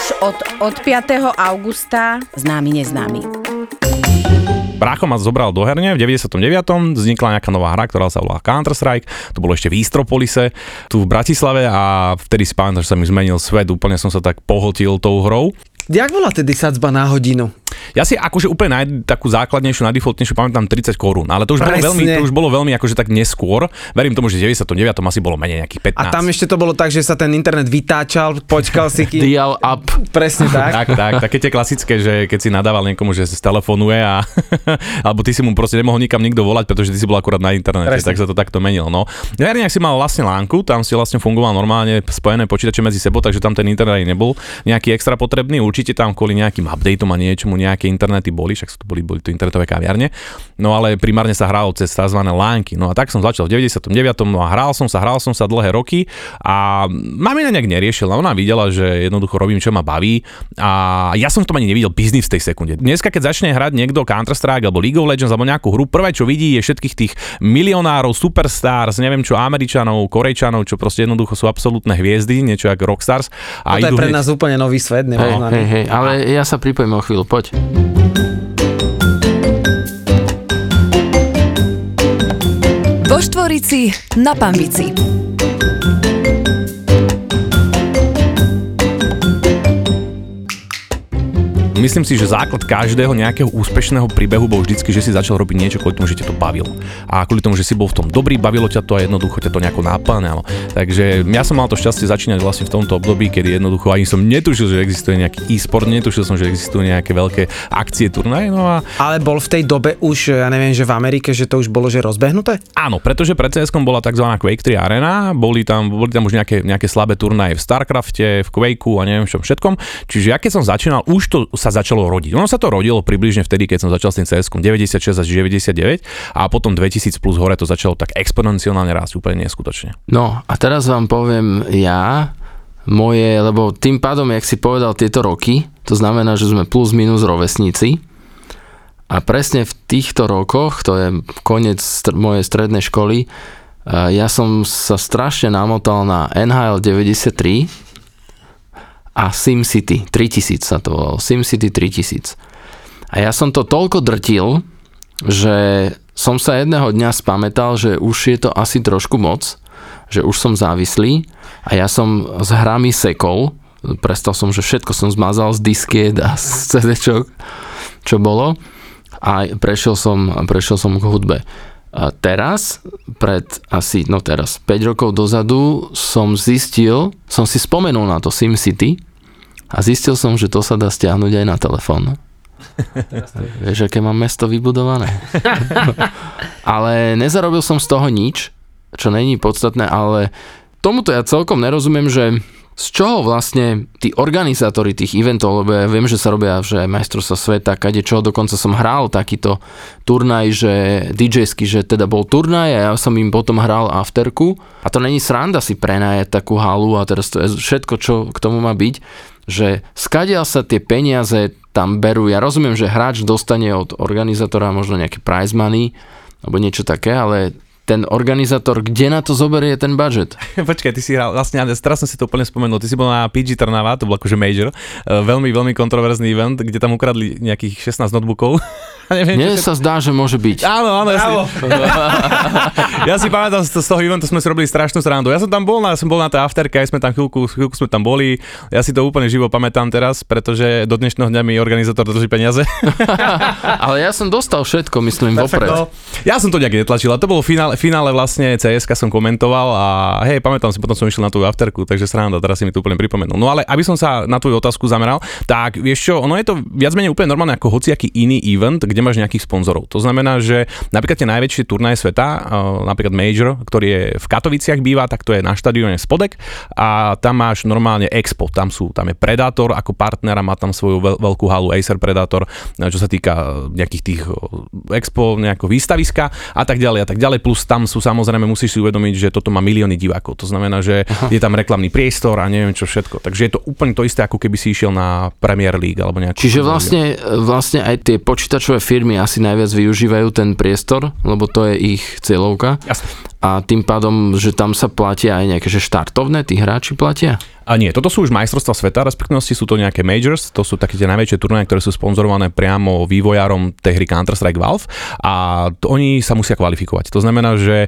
už od, od 5. augusta známy neznámy. Brácho ma zobral do herne, v 99. vznikla nejaká nová hra, ktorá sa volá Counter-Strike, to bolo ešte v Istropolise, tu v Bratislave a vtedy si pamätám, že sa mi zmenil svet, úplne som sa tak pohltil tou hrou. Jak bola tedy sadzba na hodinu? Ja si akože úplne naj, takú základnejšiu, najdefaultnejšiu pamätám 30 korún, ale to už, bolo veľmi, to už bolo veľmi akože tak neskôr. Verím tomu, že v 99. asi bolo menej nejakých 15. A tam ešte to bolo tak, že sa ten internet vytáčal, počkal si kým... Dial up. Presne tak. Tak, tak, také tie klasické, že keď si nadával niekomu, že sa telefonuje a alebo ty si mu proste nemohol nikam nikto volať, pretože ty si bol akurát na internete, Presne. tak sa to takto menilo. No. Verejne, ak si mal vlastne lánku, tam si vlastne fungoval normálne spojené počítače medzi sebou, takže tam ten internet aj nebol nejaký extra potrebný. Určite tam kvôli nejakým updateom a niečomu nejaké internety boli, však sú to boli, boli to internetové kaviarne. No ale primárne sa hralo cez tzv. lánky. No a tak som začal v 99. No a hral som sa, hral som sa dlhé roky a mamina nejak neriešila. Ona videla, že jednoducho robím, čo ma baví a ja som v tom ani nevidel biznis v tej sekunde. Dneska, keď začne hrať niekto Counter-Strike alebo League of Legends alebo nejakú hru, prvé, čo vidí, je všetkých tých milionárov, superstars, neviem čo, Američanov, Korejčanov, čo proste jednoducho sú absolútne hviezdy, niečo ako Rockstars. A To je pre hneď- nás úplne nový svet, Hej, nepoznaný. hej, hej, ale ja sa pripojím o chvíľu, poď. Vo Štvorici na Pambici. Myslím si, že základ každého nejakého úspešného príbehu bol vždycky, že si začal robiť niečo kvôli tomu, že ťa to bavilo. A kvôli tomu, že si bol v tom dobrý, bavilo ťa to a jednoducho ťa to nejako naplňalo. Takže ja som mal to šťastie začínať vlastne v tomto období, kedy jednoducho ani som netušil, že existuje nejaký e-sport, netušil som, že existujú nejaké veľké akcie, turnaje. No a Ale bol v tej dobe už, ja neviem, že v Amerike, že to už bolo že rozbehnuté? Áno, pretože pred cs bola tzv. Quake 3 Arena, boli tam, boli tam už nejaké, nejaké slabé turnaje v Starcrafte, v Quakeu a neviem čom všetkom. Čiže ja keď som začínal, už to sa začalo rodiť. Ono sa to rodilo približne vtedy, keď som začal s tým cs 96 až 99 a potom 2000 plus hore to začalo tak exponenciálne rásť úplne neskutočne. No a teraz vám poviem ja moje, lebo tým pádom, jak si povedal tieto roky, to znamená, že sme plus minus rovesníci a presne v týchto rokoch, to je koniec str- mojej strednej školy, a ja som sa strašne namotal na NHL 93 a SimCity 3000 sa to volalo, SimCity 3000. A ja som to toľko drtil, že som sa jedného dňa spametal, že už je to asi trošku moc, že už som závislý a ja som s hrami sekol, prestal som, že všetko som zmazal z diskiet a z CD, čo bolo a prešiel som, prešiel som k hudbe. A teraz, pred asi, no teraz, 5 rokov dozadu som zistil, som si spomenul na to SimCity a zistil som, že to sa dá stiahnuť aj na telefón. Vieš, aké mám mesto vybudované? ale nezarobil som z toho nič, čo není podstatné, ale tomuto ja celkom nerozumiem, že z čoho vlastne tí organizátori tých eventov, lebo ja viem, že sa robia že aj majstrovstva sveta, kade čo, dokonca som hral takýto turnaj, že DJsky, že teda bol turnaj a ja som im potom hral afterku a to není sranda si prenajať takú halu a teraz to je všetko, čo k tomu má byť, že skadiaľ sa tie peniaze tam berú. Ja rozumiem, že hráč dostane od organizátora možno nejaké prize money alebo niečo také, ale ten organizátor, kde na to zoberie ten budget? Počkaj, ty si hral, vlastne, teraz som si to úplne spomenul, ty si bol na PG Trnava, to bol akože major, e, veľmi, veľmi kontroverzný event, kde tam ukradli nejakých 16 notebookov neviem, Mne sa zdá, že môže byť. Áno, áno, ja si, ja si pamätám, z toho eventu sme si robili strašnú srandu. Ja som tam bol, na, som bol na tej afterke, aj sme tam chvíľku, chvíľku sme tam boli. Ja si to úplne živo pamätám teraz, pretože do dnešného dňa mi organizátor drží peniaze. Ale ja som dostal všetko, myslím, vopred. No, ja som to nejak netlačil, a to bolo finále, finále vlastne CSK som komentoval a hej, pamätám si, potom som išiel na tú afterku, takže sranda, teraz si mi to úplne pripomenul. No ale aby som sa na tvoju otázku zameral, tak vieš čo, ono je to viac menej úplne normálne ako hociaký iný event, kde máš nejakých sponzorov. To znamená, že napríklad tie najväčšie turnaje sveta, eh, napríklad Major, ktorý je v Katoviciach býva, tak to je na štadióne Spodek a tam máš normálne Expo, tam sú, tam je Predator ako partnera, má tam svoju veľ, veľkú halu Acer Predator, eh, čo sa týka eh, nejakých tých Expo, nejakého výstaviska a tak ďalej a tak ďalej, plus tam sú samozrejme, musíš si uvedomiť, že toto má milióny divákov, to znamená, že Aha. je tam reklamný priestor a neviem čo všetko, takže je to úplne to isté, ako keby si išiel na Premier League alebo nejakú Čiže vlastne, vlastne aj tie počítačové firmy asi najviac využívajú ten priestor, lebo to je ich cieľovka. Jasne. A tým pádom, že tam sa platia aj nejaké, že štartovné, tí hráči platia? A nie, toto sú už majstrovstvá sveta, respektíve sú to nejaké majors, to sú také tie najväčšie turnaje, ktoré sú sponzorované priamo vývojárom tej hry Counter-Strike Valve a to, oni sa musia kvalifikovať. To znamená, že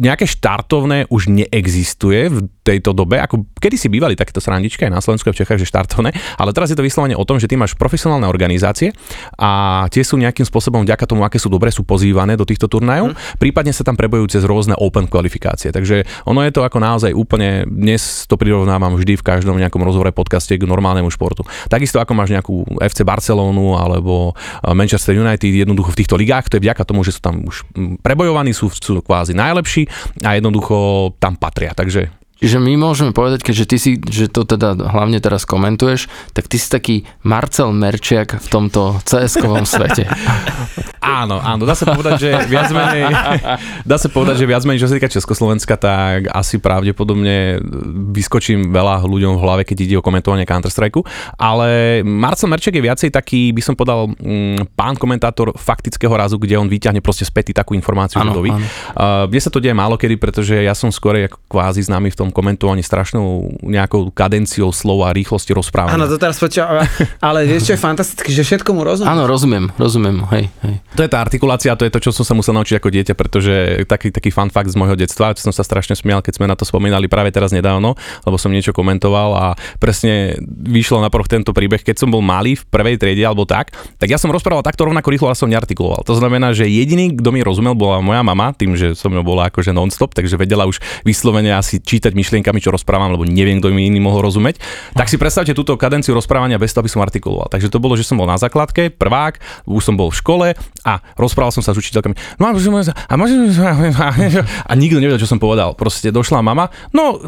nejaké štartovné už neexistuje v tejto dobe, ako kedy si bývali takéto srandičky aj na Slovensku a v Čechách, že štartovné, ale teraz je to vyslovene o tom, že ty máš profesionálne organizácie a tie sú nejakým spôsobom vďaka tomu, aké sú dobre, sú pozývané do týchto turnajov, mm. prípadne sa tam prebojujú cez rôzne open kvalifikácie. Takže ono je to ako naozaj úplne, dnes to prirovnávam vždy v každom nejakom rozhovore podcaste k normálnemu športu. Takisto ako máš nejakú FC Barcelonu alebo eh, Manchester United, jednoducho v týchto ligách, to je vďaka tomu, že sú tam už mm, prebojovaní, sú, sú kvázi najlepší a jednoducho tam patria. Takže Čiže my môžeme povedať, keďže ty si, že to teda hlavne teraz komentuješ, tak ty si taký Marcel Merčiak v tomto CS-kovom svete. Áno, áno, dá sa povedať, že viac menej, dá sa povedať, že viac menej, čo sa týka Československa, tak asi pravdepodobne vyskočím veľa ľuďom v hlave, keď ide o komentovanie Counter-Strike, ale Marcel Merček je viacej taký, by som povedal, mm, pán komentátor faktického razu, kde on vyťahne proste späty takú informáciu Áno, ľudovi. áno. Uh, mne sa to deje málo kedy, pretože ja som skôr kvázi známy v tom komentovaní strašnou nejakou kadenciou slova a rýchlosti rozprávania. Áno, to teraz počúva, ale vieš čo je fantastické, že všetko mu rozumie. Áno, rozumiem, rozumiem, hej, hej. To je tá artikulácia, to je to, čo som sa musel naučiť ako dieťa, pretože taký, taký fun fact z môjho detstva, čo som sa strašne smial, keď sme na to spomínali práve teraz nedávno, lebo som niečo komentoval a presne vyšlo na povrch tento príbeh, keď som bol malý v prvej triede alebo tak, tak ja som rozprával takto rovnako rýchlo, ale som neartikuloval. To znamená, že jediný, kto mi rozumel, bola moja mama, tým, že som mnou bola akože non-stop, takže vedela už vyslovene asi čítať myšlienkami, čo rozprávam, lebo neviem, kto mi iný mohol rozumieť. Tak si predstavte túto kadenciu rozprávania bez toho, aby som artikuloval. Takže to bolo, že som bol na základke, prvák, už som bol v škole a rozprával som sa s učiteľkami. No a, a, nikto nevedel, čo som povedal. Proste došla mama, no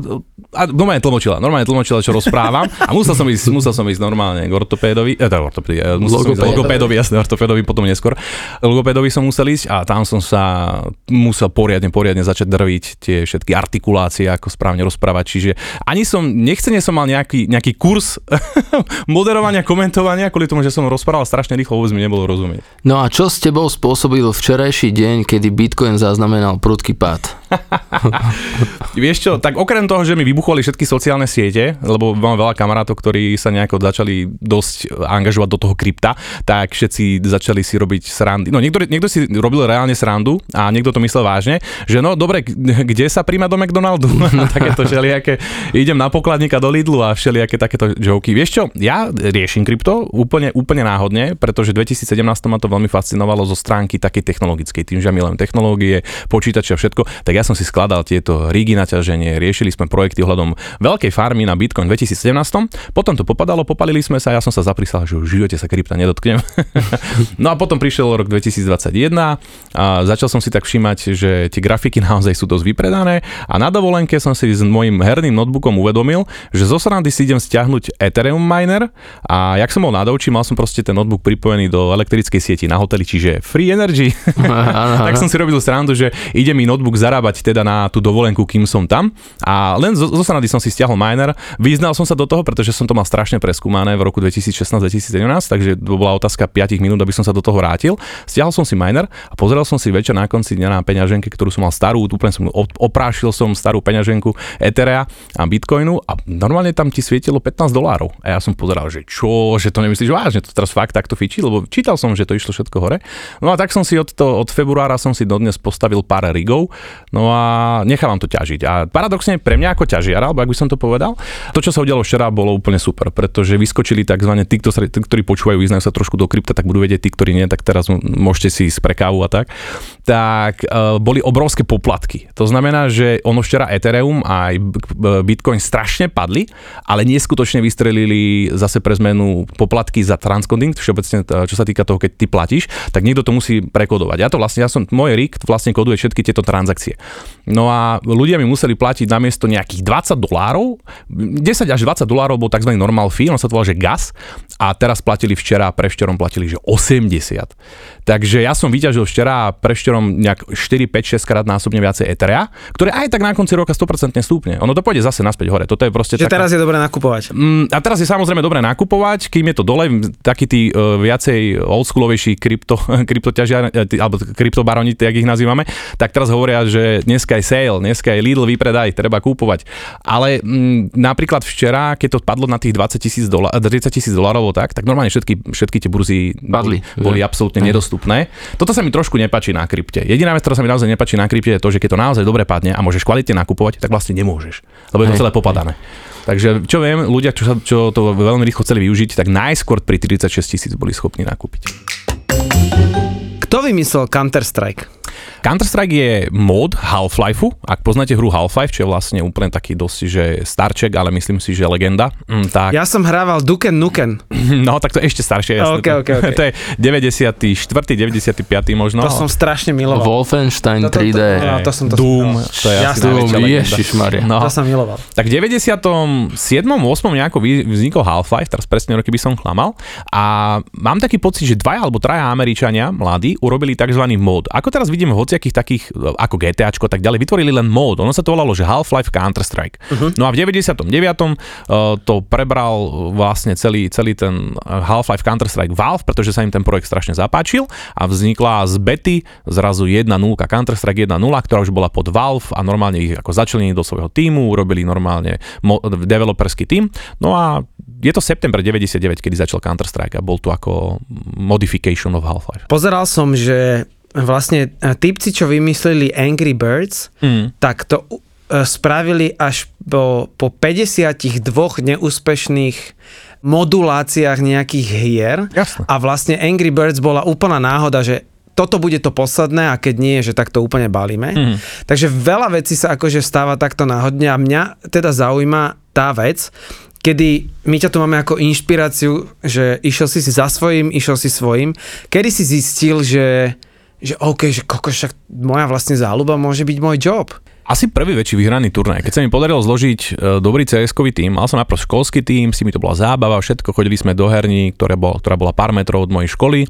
a normálne tlmočila, normálne tlmočila, čo rozprávam a musel som ísť, musel som ísť normálne k ortopédovi, eh, teda ortopédovi, eh, musel som ísť Logopéd. logopédovi, jasne, ortopédovi potom neskôr. Logopédovi som musel ísť a tam som sa musel poriadne, poriadne začať drviť tie všetky artikulácie, ako správne rozprávať, čiže ani som, nechcene som mal nejaký, nejaký kurz moderovania, komentovania, kvôli tomu, že som rozprával strašne rýchlo, vôbec mi nebolo rozumieť. No a čo s tebou spôsobil včerajší deň, kedy Bitcoin zaznamenal prudký pád? Vieš čo, tak okrem toho, že mi vybuchovali všetky sociálne siete, lebo mám veľa kamarátov, ktorí sa nejako začali dosť angažovať do toho krypta, tak všetci začali si robiť srandy. No niekto, niekto si robil reálne srandu a niekto to myslel vážne, že no dobre, kde sa príjma do McDonaldu? takéto všelijaké, idem na pokladníka do Lidlu a všelijaké takéto joky. Vieš čo, ja riešim krypto úplne, úplne náhodne, pretože v 2017 ma to veľmi fascinovalo zo stránky takej technologickej, tým, že ja milujem technológie, počítače a všetko, tak ja som si skladal tieto rigy na ťaženie, riešili sme projekty ohľadom veľkej farmy na Bitcoin v 2017, potom to popadalo, popalili sme sa, ja som sa zaprísal, že v živote sa krypta nedotknem. no a potom prišiel rok 2021 a začal som si tak všímať, že tie grafiky naozaj sú dosť vypredané a na dovolenke som si s mojim herným notebookom uvedomil, že zo srandy si idem stiahnuť Ethereum miner a jak som bol na douči, mal som proste ten notebook pripojený do elektrickej sieti na hoteli, čiže free energy. Tak som si robil srandu, že ide mi notebook zarábať nakupovať teda na tú dovolenku, kým som tam. A len zo, zo Sanady som si stiahol miner, vyznal som sa do toho, pretože som to mal strašne preskúmané v roku 2016-2017, takže to bola otázka 5 minút, aby som sa do toho vrátil. Stiahol som si miner a pozeral som si večer na konci dňa na peňaženke, ktorú som mal starú, úplne som op- oprášil som starú peňaženku Etherea a Bitcoinu a normálne tam ti svietilo 15 dolárov. A ja som pozeral, že čo, že to nemyslíš vážne, to teraz fakt takto fičí, lebo čítal som, že to išlo všetko hore. No a tak som si od, to, od februára som si dodnes postavil pár rigov, no a nechávam to ťažiť. A paradoxne pre mňa ako ťažiara, alebo ak by som to povedal, to, čo sa udialo včera, bolo úplne super, pretože vyskočili tzv. tí, tí, ktorí počúvajú, vyznajú sa trošku do krypta, tak budú vedieť tí, ktorí nie, tak teraz môžete si ísť pre kávu a tak. Tak uh, boli obrovské poplatky. To znamená, že ono včera Ethereum aj Bitcoin strašne padli, ale neskutočne vystrelili zase pre zmenu poplatky za transcoding, všeobecne t- čo sa týka toho, keď ty platíš, tak niekto to musí prekodovať. Ja to vlastne, ja som, môj RIG vlastne koduje všetky tieto transakcie. No a ľudia mi museli platiť namiesto nejakých 20 dolárov, 10 až 20 dolárov bol tzv. normal fee, on sa to volá, že gas, a teraz platili včera, pre včerom platili, že 80. Takže ja som vyťažil včera a pre včerom nejak 4, 5, 6 krát násobne viacej Etherea, ktoré aj tak na konci roka 100% stúpne. Ono to pôjde zase naspäť hore. Toto je proste Že taká- teraz je dobré nakupovať. Mm, a teraz je samozrejme dobré nakupovať, kým je to dole, takí tí uh, viacej oldschoolovejší krypto, kryptoťažia, eh, tí- alebo kryptobaroni, jak ich nazývame, tak teraz hovoria, že dneska je sale, dneska je Lidl vypredaj, treba kúpovať. Ale mm, napríklad včera, keď to padlo na tých 20 tisíc dola- 30 tisíc dolárov, tak, tak normálne všetky, všetky tie burzy Padli, boli, boli že? absolútne Hej. nedostupné. Toto sa mi trošku nepáči na krypte. Jediná vec, ktorá sa mi naozaj nepáči na krypte, je to, že keď to naozaj dobre padne a môžeš kvalitne nakupovať, tak vlastne nemôžeš, lebo je to celé popadané. Takže čo viem, ľudia, čo, sa, čo to veľmi rýchlo chceli využiť, tak najskôr pri 36 tisíc boli schopní nakúpiť. Kto vymyslel Counter-Strike? Counter-Strike je mod Half-Lifeu. Ak poznáte hru Half-Life, čo je vlastne úplne taký dosť, že starček, ale myslím si, že legenda, mm, tak Ja som hrával Duken Nuken. No, tak to je ešte staršie. jasné. Ok, ok, ok. to je 94. 95. možno. To som strašne miloval. Wolfenstein To- to- 3D. to- no, to som to Doom, som- to je asi. Doom, ježišmaria. No. To som miloval. Tak v 97. 8. nejako vznikol Half-Life, teraz presne roky by som klamal. A mám taký pocit, že dvaja alebo traja Američania, mladí, urobili tzv. mod. Ako teraz vidíme v hociakých takých, ako GTAčko a tak ďalej, vytvorili len mod. Ono sa to volalo, že Half-Life Counter-Strike. Uh-huh. No a v 99. uh, to prebral vlastne celý, celý ten uh, Half-Life Counter-Strike Valve, pretože sa im ten projekt strašne zapáčil a vznikla z bety zrazu 1.0 Counter-Strike 1.0, ktorá už bola pod Valve a normálne ich ako začlenili do svojho týmu, urobili normálne mo- developerský tím. No a je to september 99, kedy začal Counter-Strike a bol tu ako modification of Half-Life. Pozeral som, že vlastne e, typci, čo vymysleli Angry Birds, Mm. tak to e, spravili až po, po 52 neúspešných moduláciách nejakých hier. Jasné. A vlastne Angry Birds bola úplná náhoda, že toto bude to posledné a keď nie, že tak to úplne balíme. Mhm. Takže veľa vecí sa akože stáva takto náhodne a mňa teda zaujíma tá vec, kedy my ťa tu máme ako inšpiráciu, že išiel si si za svojím, išiel si svojím, kedy si zistil, že, že OK, že koko, však moja vlastne záľuba môže byť môj job. Asi prvý väčší vyhraný turnaj. Keď sa mi podarilo zložiť e, dobrý CS-kový tým, mal som najprv školský tým, si mi to bola zábava, všetko, chodili sme do herní, ktoré ktorá bola pár metrov od mojej školy.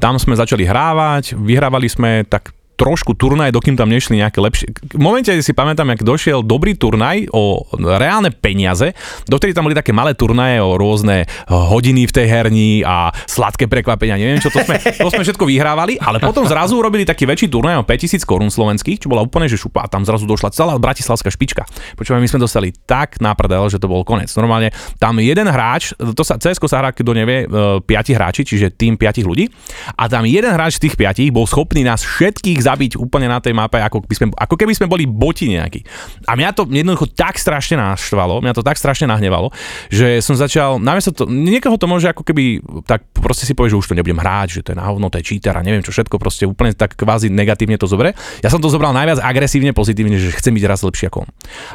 Tam sme začali hrávať, vyhrávali sme tak trošku turnaj, dokým tam nešli nejaké lepšie. V momente si pamätám, ak došiel dobrý turnaj o reálne peniaze, dovtedy tam boli také malé turnaje o rôzne hodiny v tej herni a sladké prekvapenia, neviem čo, to sme, to sme všetko vyhrávali, ale potom zrazu urobili taký väčší turnaj o 5000 korún slovenských, čo bola úplne že šupa tam zrazu došla celá bratislavská špička. Počúvaj, my sme dostali tak na prdel, že to bol konec. Normálne tam jeden hráč, to sa CSK sa hrá, kto nevie, e, piati hráči, čiže tým piatich ľudí a tam jeden hráč z tých piatich bol schopný nás všetkých zabiť úplne na tej mape, ako, by sme, ako keby sme boli boti nejakí. A mňa to jednoducho tak strašne naštvalo, mňa to tak strašne nahnevalo, že som začal, namiesto to, niekoho to môže ako keby, tak proste si povie, že už to nebudem hrať, že to je na hovno, to je cheater a neviem čo všetko, proste úplne tak kvázi negatívne to zobre. Ja som to zobral najviac agresívne, pozitívne, že chcem byť raz lepší ako on.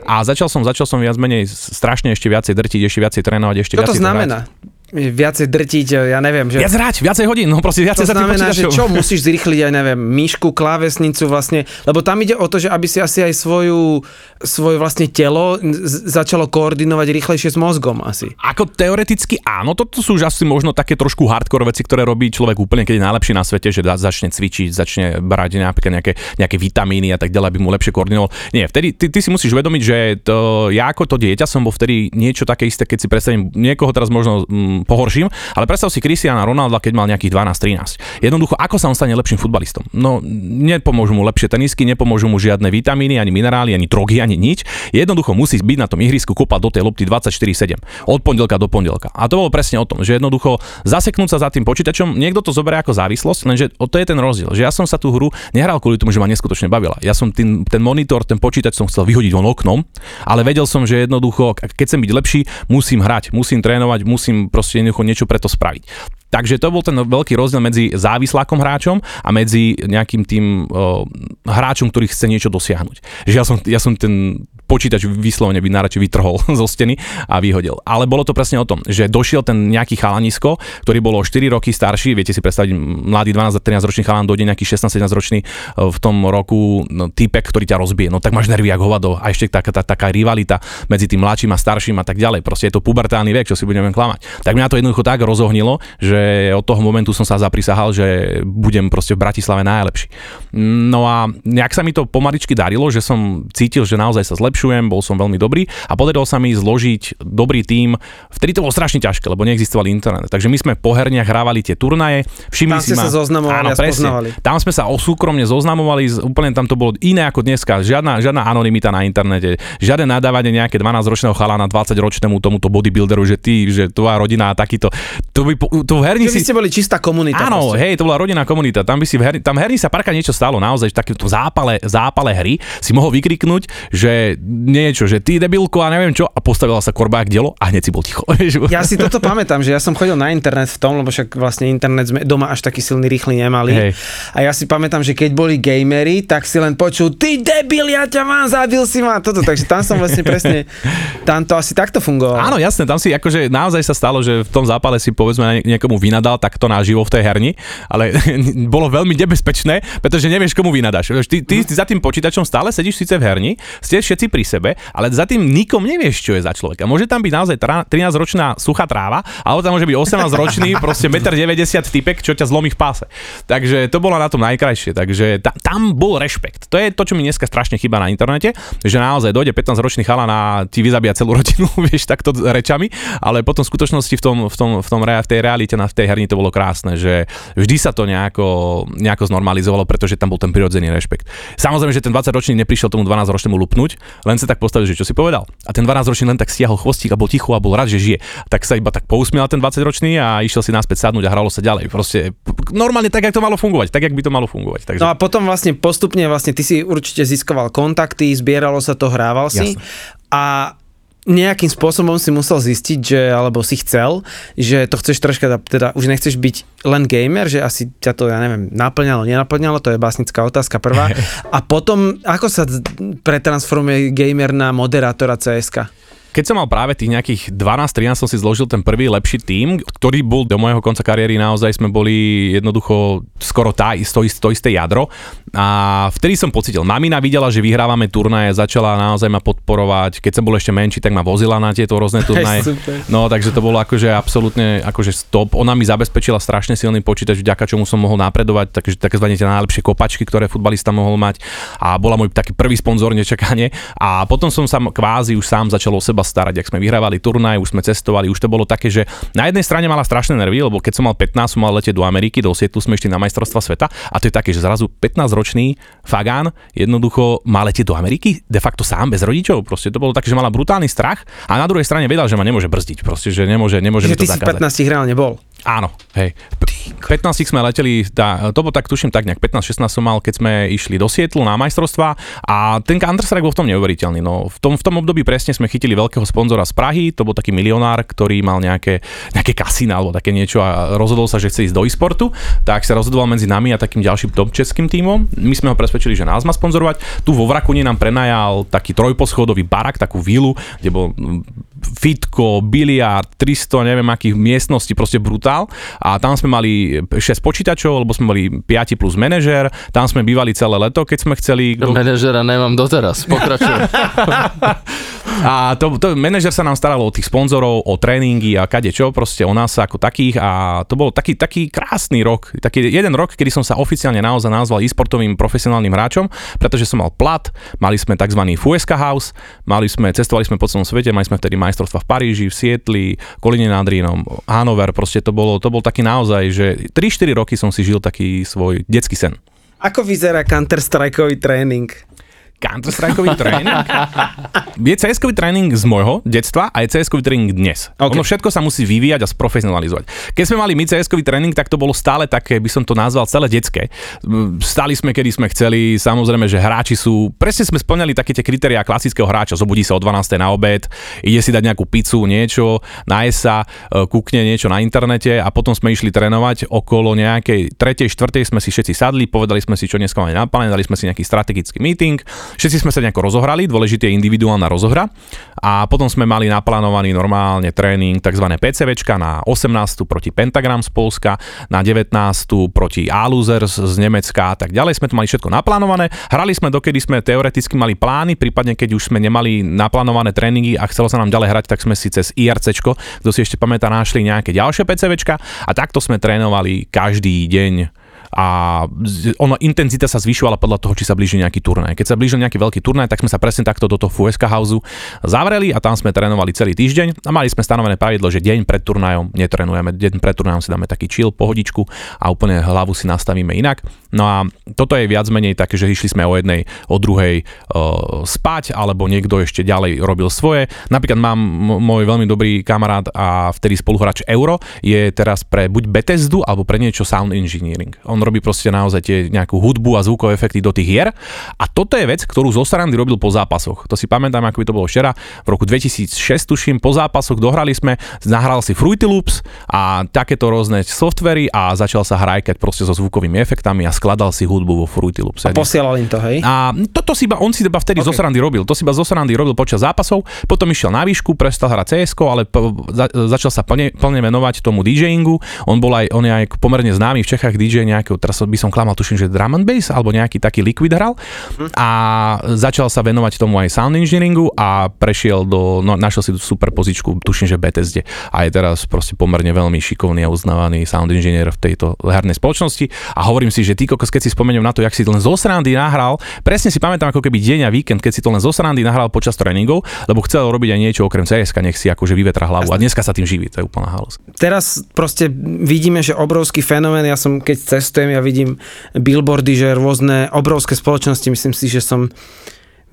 A začal som, začal som viac menej strašne ešte viacej drtiť, ešte viacej trénovať, ešte Čo to viacej znamená? Viacej drtiť, ja neviem, že... Viac hrať, viacej hodín, no proste To viacej za tým znamená, že čo, musíš zrýchliť aj, neviem, myšku, klávesnicu vlastne, lebo tam ide o to, že aby si asi aj svoju, svoje vlastne telo začalo koordinovať rýchlejšie s mozgom asi. Ako teoreticky áno, toto sú už asi možno také trošku hardcore veci, ktoré robí človek úplne, keď je najlepší na svete, že začne cvičiť, začne brať napríklad nejaké, nejaké vitamíny a tak ďalej, aby mu lepšie koordinoval. Nie, vtedy ty, ty si musíš uvedomiť, že to, ja ako to dieťa som bol vtedy niečo také isté, keď si predstavím, niekoho teraz možno mm, pohorším, ale predstav si Cristiana Ronalda, keď mal nejakých 12-13. Jednoducho, ako sa on stane lepším futbalistom? No, nepomôžu mu lepšie tenisky, nepomôžu mu žiadne vitamíny, ani minerály, ani drogy, ani nič. Jednoducho musí byť na tom ihrisku kopať do tej lopty 24/7 od pondelka do pondelka. A to bolo presne o tom, že jednoducho zaseknúť sa za tým počítačom, niekto to zoberie ako závislosť, lenže to je ten rozdiel, že ja som sa tú hru nehral kvôli tomu, že ma neskutočne bavila. Ja som tým, ten monitor, ten počítač som chcel vyhodiť von oknom, ale vedel som, že jednoducho, keď chcem byť lepší, musím hrať, musím trénovať, musím proste jednoducho niečo preto spraviť. Takže to bol ten veľký rozdiel medzi závislákom hráčom a medzi nejakým tým o, hráčom, ktorý chce niečo dosiahnuť. Že ja som, ja som ten počítač vyslovene by najradšej vytrhol zo steny a vyhodil. Ale bolo to presne o tom, že došiel ten nejaký chalanisko, ktorý bolo o 4 roky starší, viete si predstaviť, mladý 12-13 ročný chalan dojde nejaký 16-17 ročný e, v tom roku no, typek, ktorý ťa rozbije. No tak máš nervy ako hovado a ešte taká, tá, taká rivalita medzi tým mladším a starším a tak ďalej. Proste je to pubertálny vek, čo si budeme klamať. Tak mňa to jednoducho tak rozohnilo, že od toho momentu som sa zaprisahal, že budem proste v Bratislave najlepší. No a nejak sa mi to pomaličky darilo, že som cítil, že naozaj sa zlepšujem, bol som veľmi dobrý a podarilo sa mi zložiť dobrý tím. Vtedy to bolo strašne ťažké, lebo neexistoval internet. Takže my sme po herniach hrávali tie turnaje, všimli Tam si ma. sa zoznamovali Áno, presne. Tam sme sa osúkromne zoznamovali, úplne tam to bolo iné ako dneska. Žiadna, žiadna anonimita na internete, žiadne nadávanie nejaké 12-ročného chalana 20-ročnému tomuto bodybuilderu, že ty, že tvoja rodina a takýto. To by, to herni Že vy si... ste boli čistá komunita. Áno, proste. hej, to bola rodinná komunita. Tam by si v herni, tam herni sa parka niečo stalo, naozaj, že takéto zápale, zápale hry si mohol vykriknúť, že niečo, že ty debilko a neviem čo a postavila sa korba k dielo a hneď si bol ticho. Ja si toto pamätám, že ja som chodil na internet v tom, lebo však vlastne internet sme doma až taký silný, rýchly nemali. Hej. A ja si pamätám, že keď boli gamery, tak si len počul, ty debil, ja ťa mám, zabil si ma, toto. Takže tam som vlastne presne, tam to asi takto fungovalo. Áno, jasné, tam si akože naozaj sa stalo, že v tom zápale si povedzme nie- niekomu vynadal takto naživo v tej herni, ale bolo veľmi nebezpečné, pretože nevieš, komu vynadáš. Ty, ty, ty za tým počítačom stále sedíš síce v herni, ste všetci pri sebe, ale za tým nikom nevieš, čo je za človeka. Môže tam byť naozaj tra- 13-ročná suchá tráva, alebo tam môže byť 18-ročný, proste 1,90 m typek, čo ťa zlomí v páse. Takže to bolo na tom najkrajšie. Takže ta, tam bol rešpekt. To je to, čo mi dneska strašne chýba na internete, že naozaj dojde 15-ročný chalan a ti vyzabíja celú rodinu, vieš, takto rečami, ale potom v skutočnosti v, tom, v, tom, v, tom, v tej realite na v tej herni to bolo krásne, že vždy sa to nejako, nejako znormalizovalo, pretože tam bol ten prirodzený rešpekt. Samozrejme, že ten 20-ročný neprišiel tomu 12-ročnému lupnúť, len sa tak postavil, že čo si povedal. A ten 12-ročný len tak stiahol chvostík a bol ticho a bol rád, že žije. Tak sa iba tak pousmial ten 20-ročný a išiel si naspäť sadnúť a hralo sa ďalej. Proste normálne tak, jak to malo fungovať, tak, jak by to malo fungovať. Takže... No a potom vlastne postupne vlastne ty si určite získoval kontakty, zbieralo sa to, hrával si Jasné. a nejakým spôsobom si musel zistiť, že, alebo si chcel, že to chceš troška, teda už nechceš byť len gamer, že asi ťa to, ja neviem, naplňalo, nenaplňalo, to je básnická otázka prvá. A potom, ako sa pretransformuje gamer na moderátora CSK? Keď som mal práve tých nejakých 12-13, som si zložil ten prvý lepší tím, ktorý bol do môjho konca kariéry naozaj sme boli jednoducho skoro tá, to, to isté jadro. A vtedy som pocitil, mamina videla, že vyhrávame turnaje, začala naozaj ma podporovať. Keď som bol ešte menší, tak ma vozila na tieto rôzne turnaje. No, takže to bolo akože absolútne akože stop. Ona mi zabezpečila strašne silný počítač, vďaka čomu som mohol napredovať, takže takzvané tie najlepšie kopačky, ktoré futbalista mohol mať. A bola môj taký prvý sponzor nečakane. A potom som sa kvázi už sám začal o seba starať, ak sme vyhrávali turnaj, už sme cestovali, už to bolo také, že na jednej strane mala strašné nervy, lebo keď som mal 15, som mal letieť do Ameriky, do Sietlu sme išli na majstrovstva sveta a to je také, že zrazu 15-ročný Fagán jednoducho má letieť do Ameriky, de facto sám bez rodičov, proste to bolo také, že mala brutálny strach a na druhej strane vedel, že ma nemôže brzdiť, proste, že nemôže, nemôže mi Že to ty si zakázať. 15 reálne bol. Áno, hej. P- 15 sme leteli, tá, to bolo tak, tuším tak nejak 15-16 som mal, keď sme išli do Sietlu na majstrovstvá a ten Counter-Strike bol v tom neuveriteľný. No, v, tom, v tom období presne sme chytili veľkého sponzora z Prahy, to bol taký milionár, ktorý mal nejaké, nejaké kasína alebo také niečo a rozhodol sa, že chce ísť do e-sportu, tak sa rozhodoval medzi nami a takým ďalším top českým tímom. My sme ho presvedčili, že nás má sponzorovať. Tu vo Vrakuni nám prenajal taký trojposchodový barak, takú vilu, kde bol fitko, biliard, 300, neviem akých miestností, proste brutál. A tam sme mali 6 počítačov, lebo sme boli 5 plus manažér, tam sme bývali celé leto, keď sme chceli... Manažera nemám doteraz, pokračujem. A to, to manažer sa nám staral o tých sponzorov, o tréningy a kade čo, proste o nás ako takých a to bol taký, taký krásny rok, taký jeden rok, kedy som sa oficiálne naozaj nazval e-sportovým profesionálnym hráčom, pretože som mal plat, mali sme tzv. Fueska House, mali sme, cestovali sme po celom svete, mali sme vtedy majstrovstva v Paríži, v Sietli, Kolíne nad Rínom, Hanover, proste to bolo, to bol taký naozaj, že 3-4 roky som si žil taký svoj detský sen. Ako vyzerá Counter-Strikeový tréning? Counter-Strikeový tréning? Je CS-kový tréning z môjho detstva a je CS-kový tréning dnes. OK. Okay. Ono všetko sa musí vyvíjať a sprofesionalizovať. Keď sme mali my CS-kový tréning, tak to bolo stále také, by som to nazval, celé detské. Stali sme, kedy sme chceli, samozrejme, že hráči sú, presne sme splňali také tie kritériá klasického hráča, zobudí sa o 12. na obed, ide si dať nejakú pizzu, niečo, naje sa, e, kúkne niečo na internete a potom sme išli trénovať okolo nejakej 3. 4. sme si všetci sadli, povedali sme si, čo dneska máme napálené, dali sme si nejaký strategický meeting, všetci sme sa nejako rozohrali, dôležité je individuálna rozohra a potom sme mali naplánovaný normálne tréning, tzv. PCVčka na 18. proti Pentagram z Polska, na 19. proti Aluzers z Nemecka a tak ďalej. Sme to mali všetko naplánované. Hrali sme dokedy sme teoreticky mali plány, prípadne keď už sme nemali naplánované tréningy a chcelo sa nám ďalej hrať, tak sme si cez IRCčko, kto si ešte pamätá, našli nejaké ďalšie PCVčka a takto sme trénovali každý deň a ono, intenzita sa zvyšovala podľa toho, či sa blíži nejaký turnaj. Keď sa blížil nejaký veľký turnaj, tak sme sa presne takto do toho FUSK houseu zavreli a tam sme trénovali celý týždeň a mali sme stanovené pravidlo, že deň pred turnajom netrenujeme, deň pred turnajom si dáme taký chill, pohodičku a úplne hlavu si nastavíme inak. No a toto je viac menej také, že išli sme o jednej, o druhej uh, spať, alebo niekto ešte ďalej robil svoje. Napríklad mám môj veľmi dobrý kamarát a vtedy spoluhráč Euro, je teraz pre buď Bethesdu, alebo pre niečo sound engineering. On robí proste naozaj tie nejakú hudbu a zvukové efekty do tých hier. A toto je vec, ktorú zo Sarandy robil po zápasoch. To si pamätám, ako by to bolo včera. V roku 2006, tuším, po zápasoch dohrali sme, nahral si Fruity Loops a takéto rôzne softvery a začal sa hrajkať proste so zvukovými efektami a skladal si hudbu vo Fruity Loops. A posielal im to, hej? A toto si iba, on si iba vtedy Ok. okay. zo robil. To si iba zo robil počas zápasov, potom išiel na výšku, prestal hrať cs ale po, za, začal sa plne, plne venovať tomu DJingu. On bol aj, on je aj pomerne známy v Čechách DJ nejakého, teraz by som klamal, tuším, že drum and bass, alebo nejaký taký liquid hral. A začal sa venovať tomu aj sound engineeringu a prešiel do, no, našiel si super pozičku, tuším, že BTSD. A je teraz proste pomerne veľmi šikovný a uznávaný sound engineer v tejto hernej spoločnosti. A hovorím si, že ty kokos, keď si spomeniem na to, jak si to len zo srandy nahral, presne si pamätám ako keby deň a víkend, keď si to len zo srandy nahral počas tréningov, lebo chcel robiť aj niečo okrem CS, nech si akože vyvetra hlavu. A dneska sa tým živí, to je úplná halus. Teraz proste vidíme, že obrovský fenomén, ja som keď cestujem, ja vidím billboardy, že rôzne obrovské spoločnosti, myslím si, že som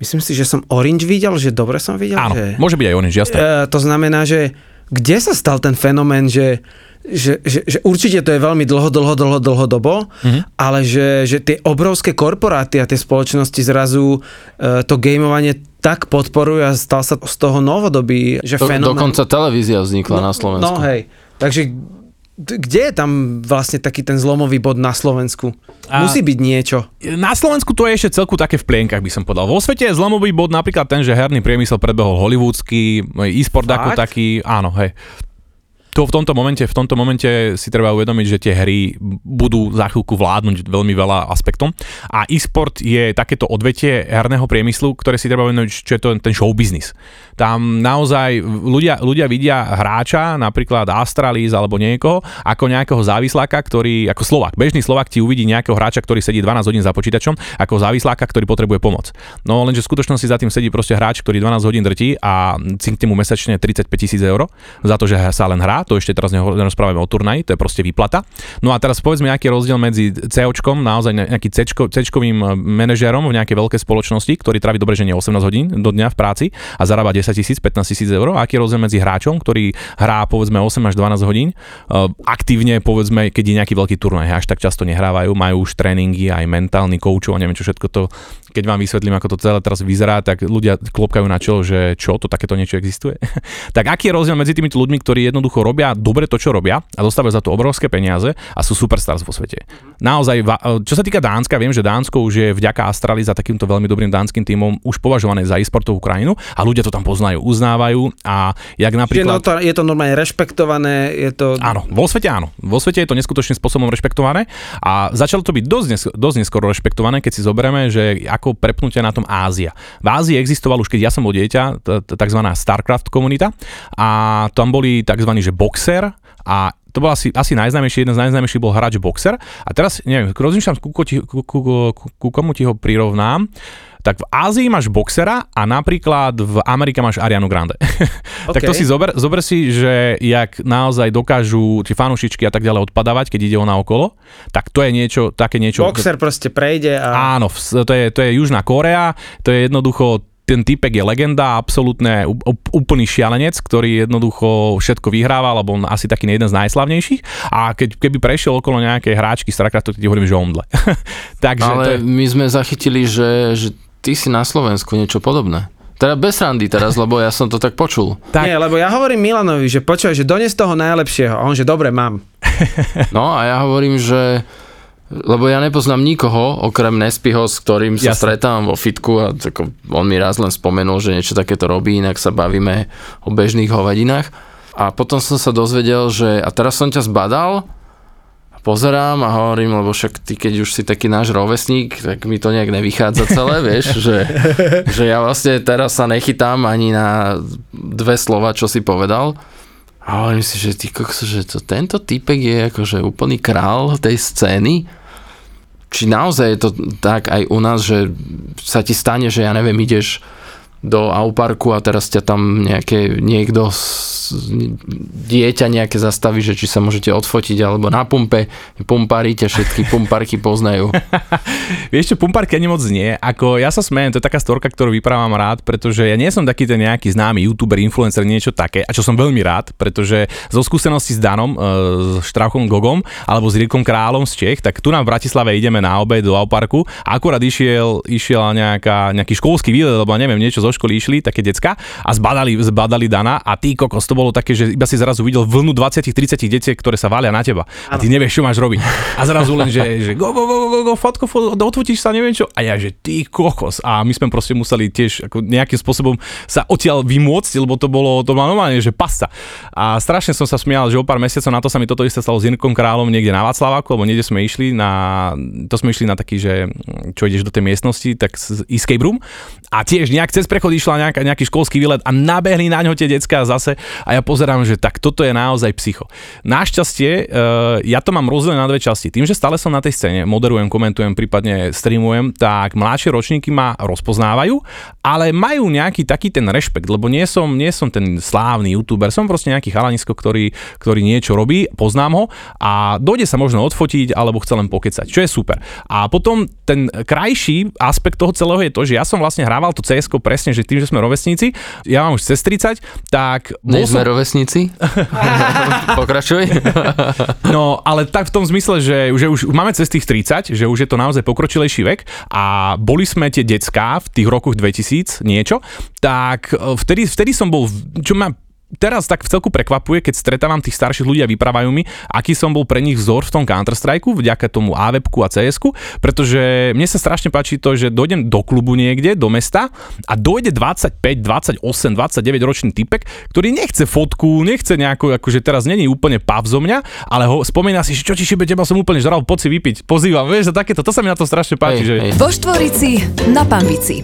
myslím si, že som Orange videl, že dobre som videl, Áno, že... môže byť aj orange, jasné. E, to znamená, že kde sa stal ten fenomén, že, že, že, že určite to je veľmi dlho, dlho, dlho, dlhodobo, mm-hmm. ale že, že tie obrovské korporáty a tie spoločnosti zrazu e, to gameovanie tak podporujú a stal sa z toho novodobý, že Do, fenomén. dokonca televízia vznikla na Slovensku. No hej, takže kde je tam vlastne taký ten zlomový bod na Slovensku? A- Musí byť niečo. Na Slovensku to je ešte celku také v plienkach, by som povedal. Vo svete je zlomový bod napríklad ten, že herný priemysel predbehol hollywoodsky, e-sport ako Fakt? taký, áno, hej. To v tomto momente, v tomto momente si treba uvedomiť, že tie hry budú za chvíľku vládnuť veľmi veľa aspektom. A e-sport je takéto odvetie herného priemyslu, ktoré si treba uvedomiť, čo je to ten show business. Tam naozaj ľudia, ľudia vidia hráča, napríklad Astralis alebo niekoho, ako nejakého závisláka, ktorý, ako Slovak, bežný Slovak ti uvidí nejakého hráča, ktorý sedí 12 hodín za počítačom, ako závisláka, ktorý potrebuje pomoc. No lenže v skutočnosti za tým sedí proste hráč, ktorý 12 hodín drtí a cinkne mu mesačne 35 tisíc eur za to, že sa len hrá, to ešte teraz nerozprávame o turnaji, to je proste výplata. No a teraz povedzme, aký je rozdiel medzi COčkom, naozaj ne- nejaký Cčko, Cčkovým manažérom v nejakej veľkej spoločnosti, ktorý traví dobre, že nie 18 hodín do dňa v práci a zarába 10 tisíc, 15 tisíc eur. Aký je rozdiel medzi hráčom, ktorý hrá povedzme 8 až 12 hodín, eh, aktívne povedzme, keď je nejaký veľký turnaj, až tak často nehrávajú, majú už tréningy, aj mentálny koučov a neviem čo všetko to, keď vám vysvetlím, ako to celé teraz vyzerá, tak ľudia klopkajú na čelo, že čo, to takéto niečo existuje. tak aký je rozdiel medzi týmito ľuďmi, ktorí jednoducho robia dobre to, čo robia a dostávajú za to obrovské peniaze a sú superstars vo svete. Naozaj, va- čo sa týka Dánska, viem, že Dánsko už je vďaka Astrali za takýmto veľmi dobrým dánskym tímom už považované za e-sportovú krajinu a ľudia to tam poznajú, uznávajú a jak Čiže no, napríklad... to, je to normálne rešpektované, je to... Áno, vo svete áno. Vo svete je to neskutočným spôsobom rešpektované a začalo to byť dosť, nes- dosť neskoro rešpektované, keď si zoberieme, že ako prepnutia na tom Ázia. V Ázii existoval už keď ja som bol dieťa, tzv. StarCraft komunita a tam boli tzv. že boxer a to bol asi, asi najznámejší, jeden z najznámejších bol hráč boxer. A teraz, neviem, rozmýšľam, ku, ku, ku, ku, ku, komu ti ho prirovnám. Tak v Ázii máš boxera a napríklad v Amerike máš Arianu Grande. tak to si zober, zober si, že jak naozaj dokážu tie fanúšičky a tak ďalej odpadávať, keď ide ona okolo, tak to je niečo, také niečo... Boxer proste prejde a... Áno, to je, to je Južná Korea, to je jednoducho ten typek je legenda, absolútne úplný šialenec, ktorý jednoducho všetko vyhráva, lebo on asi taký jeden z najslavnejších. A keď, keby prešiel okolo nejakej hráčky StarCraftu, tak ti hovorím, že omdle. Takže to Ale je, my sme zachytili, že, že ty si na Slovensku niečo podobné. Teda bez randy teraz, lebo ja som to tak počul. tak, Nie, lebo ja hovorím Milanovi, že počúvaj, že dones toho najlepšieho. A on, že dobre, mám. No a ja hovorím, že lebo ja nepoznám nikoho, okrem Nespiho, s ktorým sa Jasne. stretávam vo fitku a tako, on mi raz len spomenul, že niečo takéto robí, inak sa bavíme o bežných hovadinách. A potom som sa dozvedel, že a teraz som ťa zbadal pozerám a hovorím, lebo však ty keď už si taký náš rovesník, tak mi to nejak nevychádza celé, vieš, že, že ja vlastne teraz sa nechytám ani na dve slova, čo si povedal. A hovorím si, že ty kokso, že to, tento typek je akože úplný král tej scény. Či naozaj je to tak aj u nás, že sa ti stane, že ja neviem, ideš do Auparku a teraz ťa tam nejaké, niekto, dieťa nejaké zastaví, že či sa môžete odfotiť, alebo na pumpe, pumpári ťa všetky pumparky poznajú. Vieš čo, pumpárky ani moc nie. Ako ja sa smejem, to je taká storka, ktorú vyprávam rád, pretože ja nie som taký ten nejaký známy youtuber, influencer, niečo také, a čo som veľmi rád, pretože zo skúsenosti s Danom, e, s Štrauchom Gogom, alebo s Rirkom Králom z Čech, tak tu nám v Bratislave ideme na obed do Auparku a akurát išiel, išiel nejaká, nejaký školský výlet, alebo neviem, niečo zo školy išli, také decka a zbadali, zbadali Dana a ty kokos, to bolo také, že iba si zrazu videl vlnu 20-30 detiek, ktoré sa valia na teba a ty nevieš, čo máš robiť. A zrazu len, že, že go, go, go, go, go, fotko, fotko, odfotíš sa, neviem čo. A ja, že ty kokos. A my sme proste museli tiež ako nejakým spôsobom sa odtiaľ vymôcť, lebo to bolo, to bolo normálne, že pasa. A strašne som sa smial, že o pár mesiacov na to sa mi toto isté stalo s Jirkom Králom niekde na Václaváku, lebo niekde sme išli na, to sme išli na taký, že čo ideš do tej miestnosti, tak z escape room. A tiež nejak cez prechod išla nejaká, nejaký školský výlet a nabehli na ňo tie decka zase a ja pozerám, že tak toto je naozaj psycho. Našťastie, uh, ja to mám rozdelené na dve časti. Tým, že stále som na tej scéne, moderujem, komentujem, prípadne streamujem, tak mladšie ročníky ma rozpoznávajú, ale majú nejaký taký ten rešpekt, lebo nie som, nie som ten slávny youtuber, som proste nejaký chalanisko, ktorý, ktorý niečo robí, poznám ho a dojde sa možno odfotiť alebo chce len pokecať, čo je super. A potom ten krajší aspekt toho celého je to, že ja som vlastne hrával to cs presne, že tým, že sme rovesníci, ja mám už cez 30, tak Nie som, sme rovesníci? Pokračuj. No, ale tak v tom zmysle, že, že už máme cez tých 30, že už je to naozaj pokročilejší vek a boli sme tie decká v tých rokoch 2000 niečo, tak e, vtedy, vtedy som bol, čo ma teraz tak v celku prekvapuje, keď stretávam tých starších ľudí a vyprávajú mi, aký som bol pre nich vzor v tom Counter-Strike, vďaka tomu avep a cs pretože mne sa strašne páči to, že dojdem do klubu niekde, do mesta a dojde 25, 28, 29 ročný typek, ktorý nechce fotku, nechce nejako, akože teraz není úplne pav zo mňa, ale ho spomína si, že čo ti šibe, teba som úplne žral, poď si vypiť, pozývam, vieš, a takéto, to sa mi na to strašne páči, Hej, že... hej. Vo Štvorici na Pambici.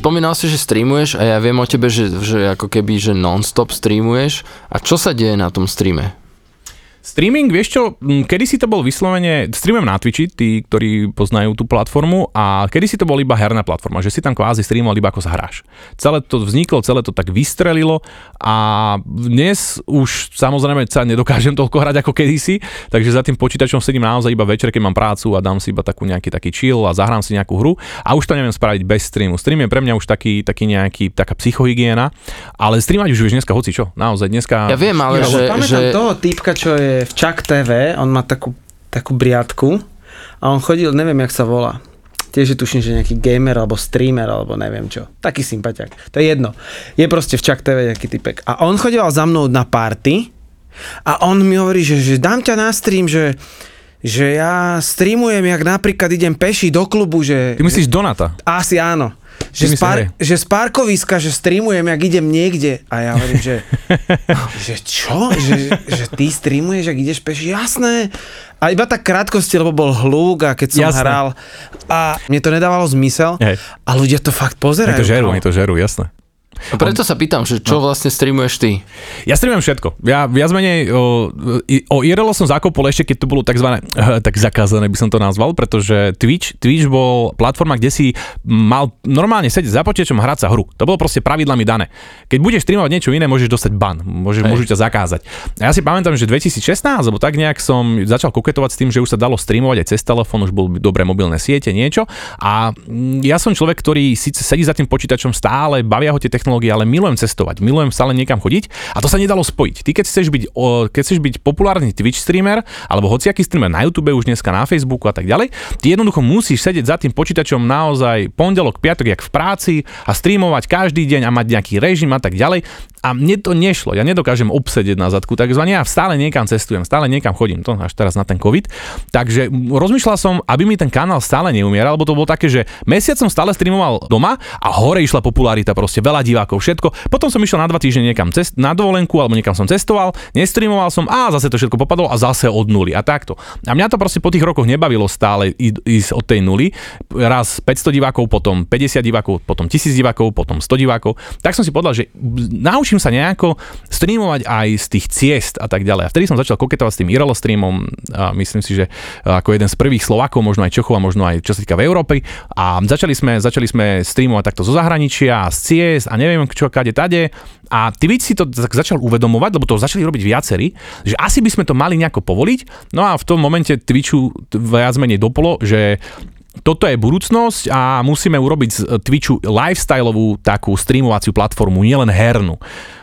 Spomínal si, že streamuješ a ja viem o tebe, že, že ako keby, že non-stop streamuješ. A čo sa deje na tom streame? Streaming, vieš čo, m, kedysi to bol vyslovene, streamujem na Twitchi, tí, ktorí poznajú tú platformu a kedysi to bol iba herná platforma, že si tam kvázi streamoval iba ako sa hráš. Celé to vzniklo, celé to tak vystrelilo a dnes už samozrejme sa nedokážem toľko hrať ako kedysi, takže za tým počítačom sedím naozaj iba večer, keď mám prácu a dám si iba takú nejaký taký chill a zahrám si nejakú hru a už to neviem spraviť bez streamu. Stream je pre mňa už taký, taký nejaký, taká psychohygiena, ale streamať už vieš dneska hoci čo, naozaj dneska... Ja viem, ale že, že toho týpka, čo je v Čak TV, on má takú, takú briadku a on chodil, neviem, jak sa volá. Tiež je tuším, že nejaký gamer alebo streamer alebo neviem čo. Taký sympatiak. To je jedno. Je proste v Čak TV nejaký typek. A on chodil za mnou na party a on mi hovorí, že, že dám ťa na stream, že, že ja streamujem, jak napríklad idem peši do klubu, že... Ty myslíš Donata? Asi áno. Že z, par, že z parkoviska, že streamujem, jak idem niekde. A ja hovorím, že, že čo? Že, že ty streamuješ, ak ideš peši? Jasné. A iba tak krátkosti, lebo bol hluk a keď som Jasné. hral. A mne to nedávalo zmysel. Hej. A ľudia to fakt Oni pozerajú. to žerú, oni to žerú, jasné. A preto sa pýtam, že čo vlastne streamuješ ty? Ja streamujem všetko. Ja viac menej o, o IRL som zakopol ešte, keď to bolo tzv. tak zakázané by som to nazval, pretože Twitch, Twitch bol platforma, kde si mal normálne sedieť za počítačom hrať sa hru. To bolo proste pravidlami dané. Keď budeš streamovať niečo iné, môžeš dostať ban, môžeš, Hej. môžu ťa zakázať. A ja si pamätám, že 2016, alebo tak nejak som začal koketovať s tým, že už sa dalo streamovať aj cez telefón, už boli dobré mobilné siete, niečo. A mm, ja som človek, ktorý síce sedí za tým počítačom stále, bavia ho tie technológie, ale milujem cestovať, milujem stále niekam chodiť a to sa nedalo spojiť. Ty keď chceš byť, keď chceš byť populárny Twitch streamer alebo hociaký streamer na YouTube, už dneska na Facebooku a tak ďalej, ty jednoducho musíš sedieť za tým počítačom naozaj pondelok, piatok, jak v práci a streamovať každý deň a mať nejaký režim a tak ďalej. A mne to nešlo, ja nedokážem obsedieť na zadku, takzvané, ja stále niekam cestujem, stále niekam chodím, to až teraz na ten COVID. Takže rozmýšľal som, aby mi ten kanál stále neumieral, lebo to bolo také, že mesiac som stále streamoval doma a hore išla popularita, proste veľa divákov, všetko. Potom som išiel na dva týždne niekam cest, na dovolenku alebo niekam som cestoval, nestreamoval som a zase to všetko popadlo a zase od nuly a takto. A mňa to proste po tých rokoch nebavilo stále ísť od tej nuly. Raz 500 divákov, potom 50 divákov, potom 1000 divákov, potom 100 divákov. Tak som si povedal, že naučím sa nejako streamovať aj z tých ciest a tak ďalej. A vtedy som začal koketovať s tým IRL streamom a myslím si, že ako jeden z prvých Slovákov, možno aj Čechov a možno aj čo sa týka v Európy. A začali sme, začali sme streamovať takto zo zahraničia, z ciest a neviem čo, kade, tade. A ty si to tak začal uvedomovať, lebo to začali robiť viacerí, že asi by sme to mali nejako povoliť. No a v tom momente Twitchu viac menej dopolo, že toto je budúcnosť a musíme urobiť z Twitchu lifestyleovú takú streamovaciu platformu, nielen hernú.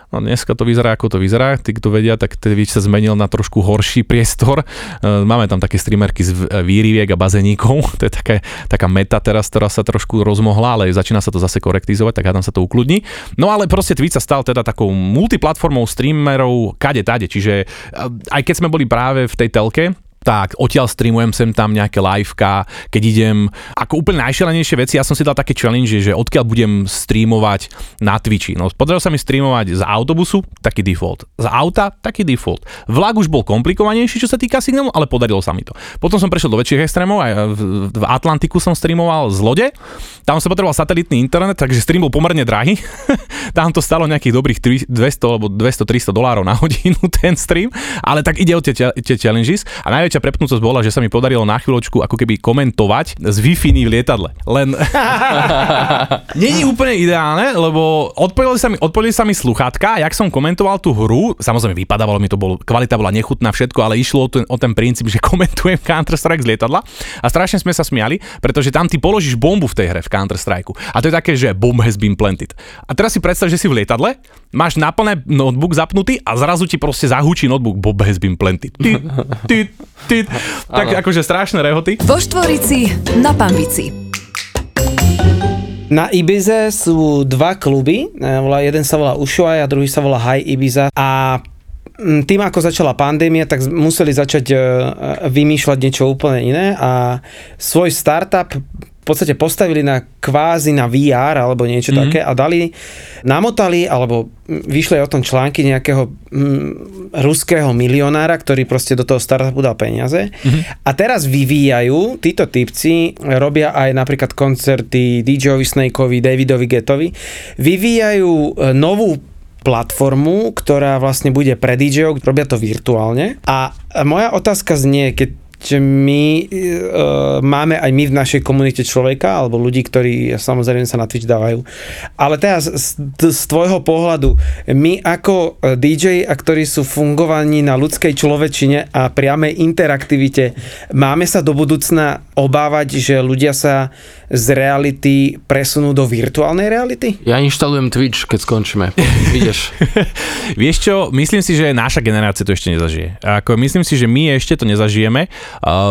No dneska to vyzerá ako to vyzerá, tí kto vedia, tak Twitch sa zmenil na trošku horší priestor. E, Máme tam také streamerky z v- výriviek a bazéníkov, to je také, taká meta teraz, ktorá sa trošku rozmohla, ale začína sa to zase korektizovať, tak hádam sa to ukludní. No ale proste Twitch sa stal teda takou multiplatformou streamerov kade tade, čiže e, aj keď sme boli práve v tej telke, tak odtiaľ streamujem sem tam nejaké liveka, keď idem, ako úplne najšialenejšie veci, ja som si dal také challenge, že odkiaľ budem streamovať na Twitchi. No podarilo sa mi streamovať z autobusu, taký default. Z auta, taký default. Vlak už bol komplikovanejší, čo sa týka signálu, ale podarilo sa mi to. Potom som prešiel do väčších extrémov, aj v, v Atlantiku som streamoval z lode, tam som potreboval satelitný internet, takže stream bol pomerne drahý. tam to stalo nejakých dobrých 300 alebo 200-300 dolárov na hodinu ten stream, ale tak ide o tie, tie challenges a najväčšia prepnutosť bola, že sa mi podarilo na chvíľočku ako keby komentovať z Wi-Fi v lietadle. Len není úplne ideálne, lebo odpojili sa mi, odpojili sa mi sluchátka, jak som komentoval tú hru, samozrejme vypadávalo mi to, bol, kvalita bola nechutná všetko, ale išlo o ten, o ten princíp, že komentujem Counter-Strike z lietadla a strašne sme sa smiali, pretože tam ty položíš bombu v tej hre v Counter-Strike. A to je také, že bomb has been planted. A teraz si predstav, že si v lietadle, máš naplné notebook zapnutý a zrazu ti proste zahúči notebook bomb has been planted. Ty, ty, ty. Tak akože strašné rehoty. Vo Štvorici na Pambici. Na Ibize sú dva kluby, e, jeden sa volá Ushuaia a druhý sa volá High Ibiza a mm, tým ako začala pandémia, tak museli začať e, e, vymýšľať niečo úplne iné a svoj startup podstate postavili na kvázi na VR alebo niečo mm-hmm. také a dali, namotali alebo vyšli o tom články nejakého mm, ruského milionára, ktorý proste do toho startupu dal peniaze mm-hmm. a teraz vyvíjajú, títo typci robia aj napríklad koncerty DJ-ovi Snakeovi, Davidovi Getovi, vyvíjajú e, novú platformu, ktorá vlastne bude pre DJ, robia to virtuálne. A moja otázka znie, keď že my e, máme aj my v našej komunite človeka, alebo ľudí, ktorí samozrejme sa na Twitch dávajú. Ale teraz z, z tvojho pohľadu, my ako e, DJ, a ktorí sú fungovaní na ľudskej človečine a priamej interaktivite, máme sa do budúcna obávať, že ľudia sa z reality presunú do virtuálnej reality? Ja inštalujem Twitch, keď skončíme. Vidíš. Vieš čo, myslím si, že naša generácia to ešte nezažije. Ako, myslím si, že my ešte to nezažijeme,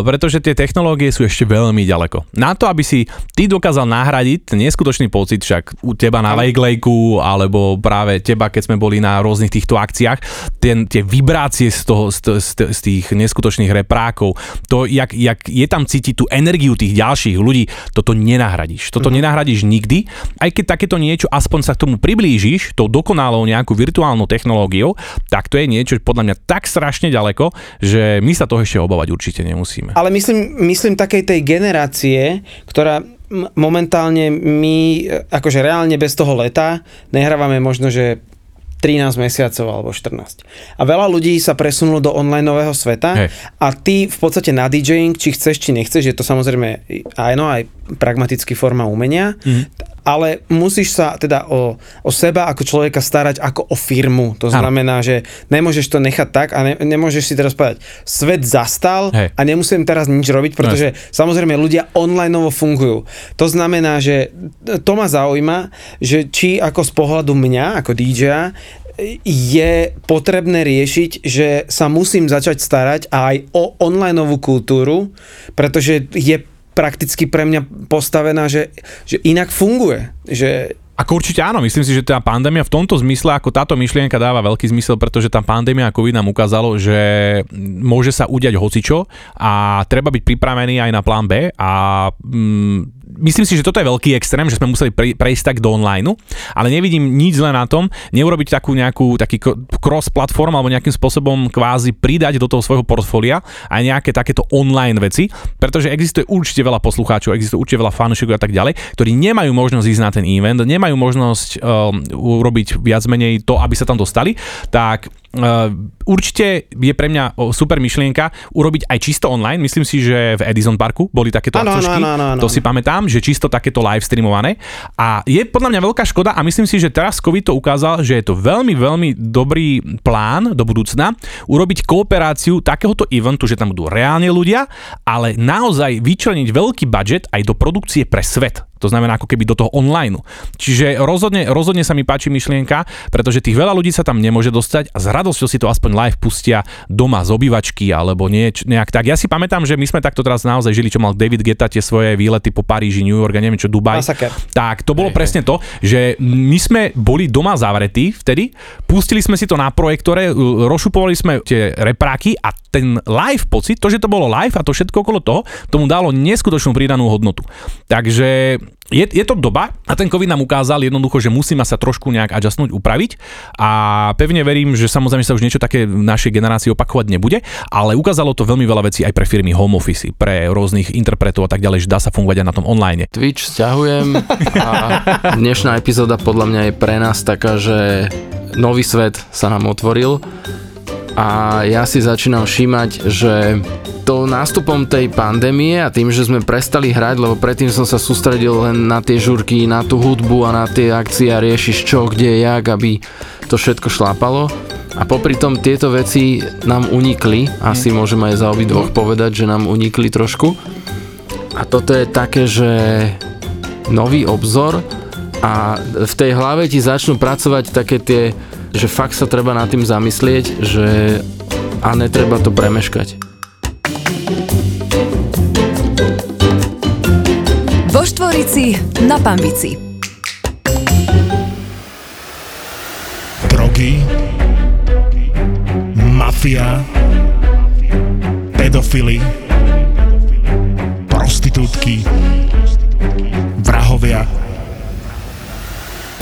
pretože tie technológie sú ešte veľmi ďaleko. Na to, aby si ty dokázal nahradiť neskutočný pocit, však u teba na Lake Lakeu, alebo práve teba, keď sme boli na rôznych týchto akciách, ten, tie vibrácie z, toho, z, z, z tých neskutočných reprákov, to, jak, jak je tam cítiť tú energiu tých ďalších ľudí, toto nenahradíš. Toto mm-hmm. nenahradíš nikdy, aj keď takéto niečo, aspoň sa k tomu priblížiš, tou dokonalou nejakú virtuálnou technológiou, tak to je niečo podľa mňa tak strašne ďaleko, že my sa toho ešte obávať určite nemusíme. Ale myslím, myslím takej tej generácie, ktorá momentálne my, e, akože reálne bez toho leta, nehrávame možno, že 13 mesiacov alebo 14. A veľa ľudí sa presunulo do online nového sveta Hej. a ty v podstate na DJing, či chceš, či nechceš, je to samozrejme aj, no, aj pragmatický forma umenia, mm. ale musíš sa teda o, o seba ako človeka starať ako o firmu. To znamená, že nemôžeš to nechať tak a ne, nemôžeš si teraz povedať, svet zastal Hej. a nemusím teraz nič robiť, pretože samozrejme ľudia online fungujú. To znamená, že to ma zaujíma, že či ako z pohľadu mňa, ako DJ je potrebné riešiť, že sa musím začať starať aj o online kultúru, pretože je prakticky pre mňa postavená, že, že inak funguje. Že Ako určite áno, myslím si, že tá pandémia v tomto zmysle, ako táto myšlienka dáva veľký zmysel, pretože tá pandémia a COVID nám ukázalo, že môže sa udiať hocičo a treba byť pripravený aj na plán B a mm, myslím si, že toto je veľký extrém, že sme museli pre, prejsť tak do online, ale nevidím nič zle na tom, neurobiť takú nejakú, taký cross-platform alebo nejakým spôsobom kvázi pridať do toho svojho portfólia aj nejaké takéto online veci, pretože existuje určite veľa poslucháčov, existuje určite veľa fanúšikov a tak ďalej, ktorí nemajú možnosť ísť na ten event, nemajú možnosť um, urobiť viac menej to, aby sa tam dostali, tak určite je pre mňa super myšlienka urobiť aj čisto online. Myslím si, že v Edison Parku boli takéto áno, akcošky. áno, áno, áno. To si pamätám, že čisto takéto live streamované. A je podľa mňa veľká škoda a myslím si, že teraz COVID to ukázal, že je to veľmi, veľmi dobrý plán do budúcna urobiť kooperáciu takéhoto eventu, že tam budú reálne ľudia, ale naozaj vyčleniť veľký budget aj do produkcie pre svet. To znamená ako keby do toho online. Čiže rozhodne, rozhodne sa mi páči myšlienka, pretože tých veľa ľudí sa tam nemôže dostať a s radosťou si to aspoň live pustia doma z obývačky alebo nieč, nejak tak. Ja si pamätám, že my sme takto teraz naozaj žili, čo mal David Geta tie svoje výlety po Paríži, New York a neviem čo, Dubaj. Masaker. Tak, to bolo presne to, že my sme boli doma zavretí vtedy, pustili sme si to na projektore, rozšupovali sme tie repráky a ten live pocit, to, že to bolo live a to všetko okolo toho, tomu dalo neskutočnú pridanú hodnotu. Takže je, je to doba a ten COVID nám ukázal jednoducho, že musíme sa trošku nejak adjustnúť, upraviť a pevne verím, že samozrejme sa už niečo také v našej generácii opakovať nebude, ale ukázalo to veľmi veľa vecí aj pre firmy home office, pre rôznych interpretov a tak ďalej, že dá sa fungovať aj na tom online. Twitch stiahujem a dnešná epizóda podľa mňa je pre nás taká, že nový svet sa nám otvoril a ja si začínam všímať, že to nástupom tej pandémie a tým, že sme prestali hrať, lebo predtým som sa sústredil len na tie žurky, na tú hudbu a na tie akcie a riešiš čo, kde, jak, aby to všetko šlápalo. A popri tom tieto veci nám unikli, asi môžem aj za obidvoch povedať, že nám unikli trošku. A toto je také, že nový obzor a v tej hlave ti začnú pracovať také tie, že fakt sa treba nad tým zamyslieť, že a netreba to premeškať. Vo Štvorici na Pambici. drogy, mafia, pedofily, prostitútky, vrahovia.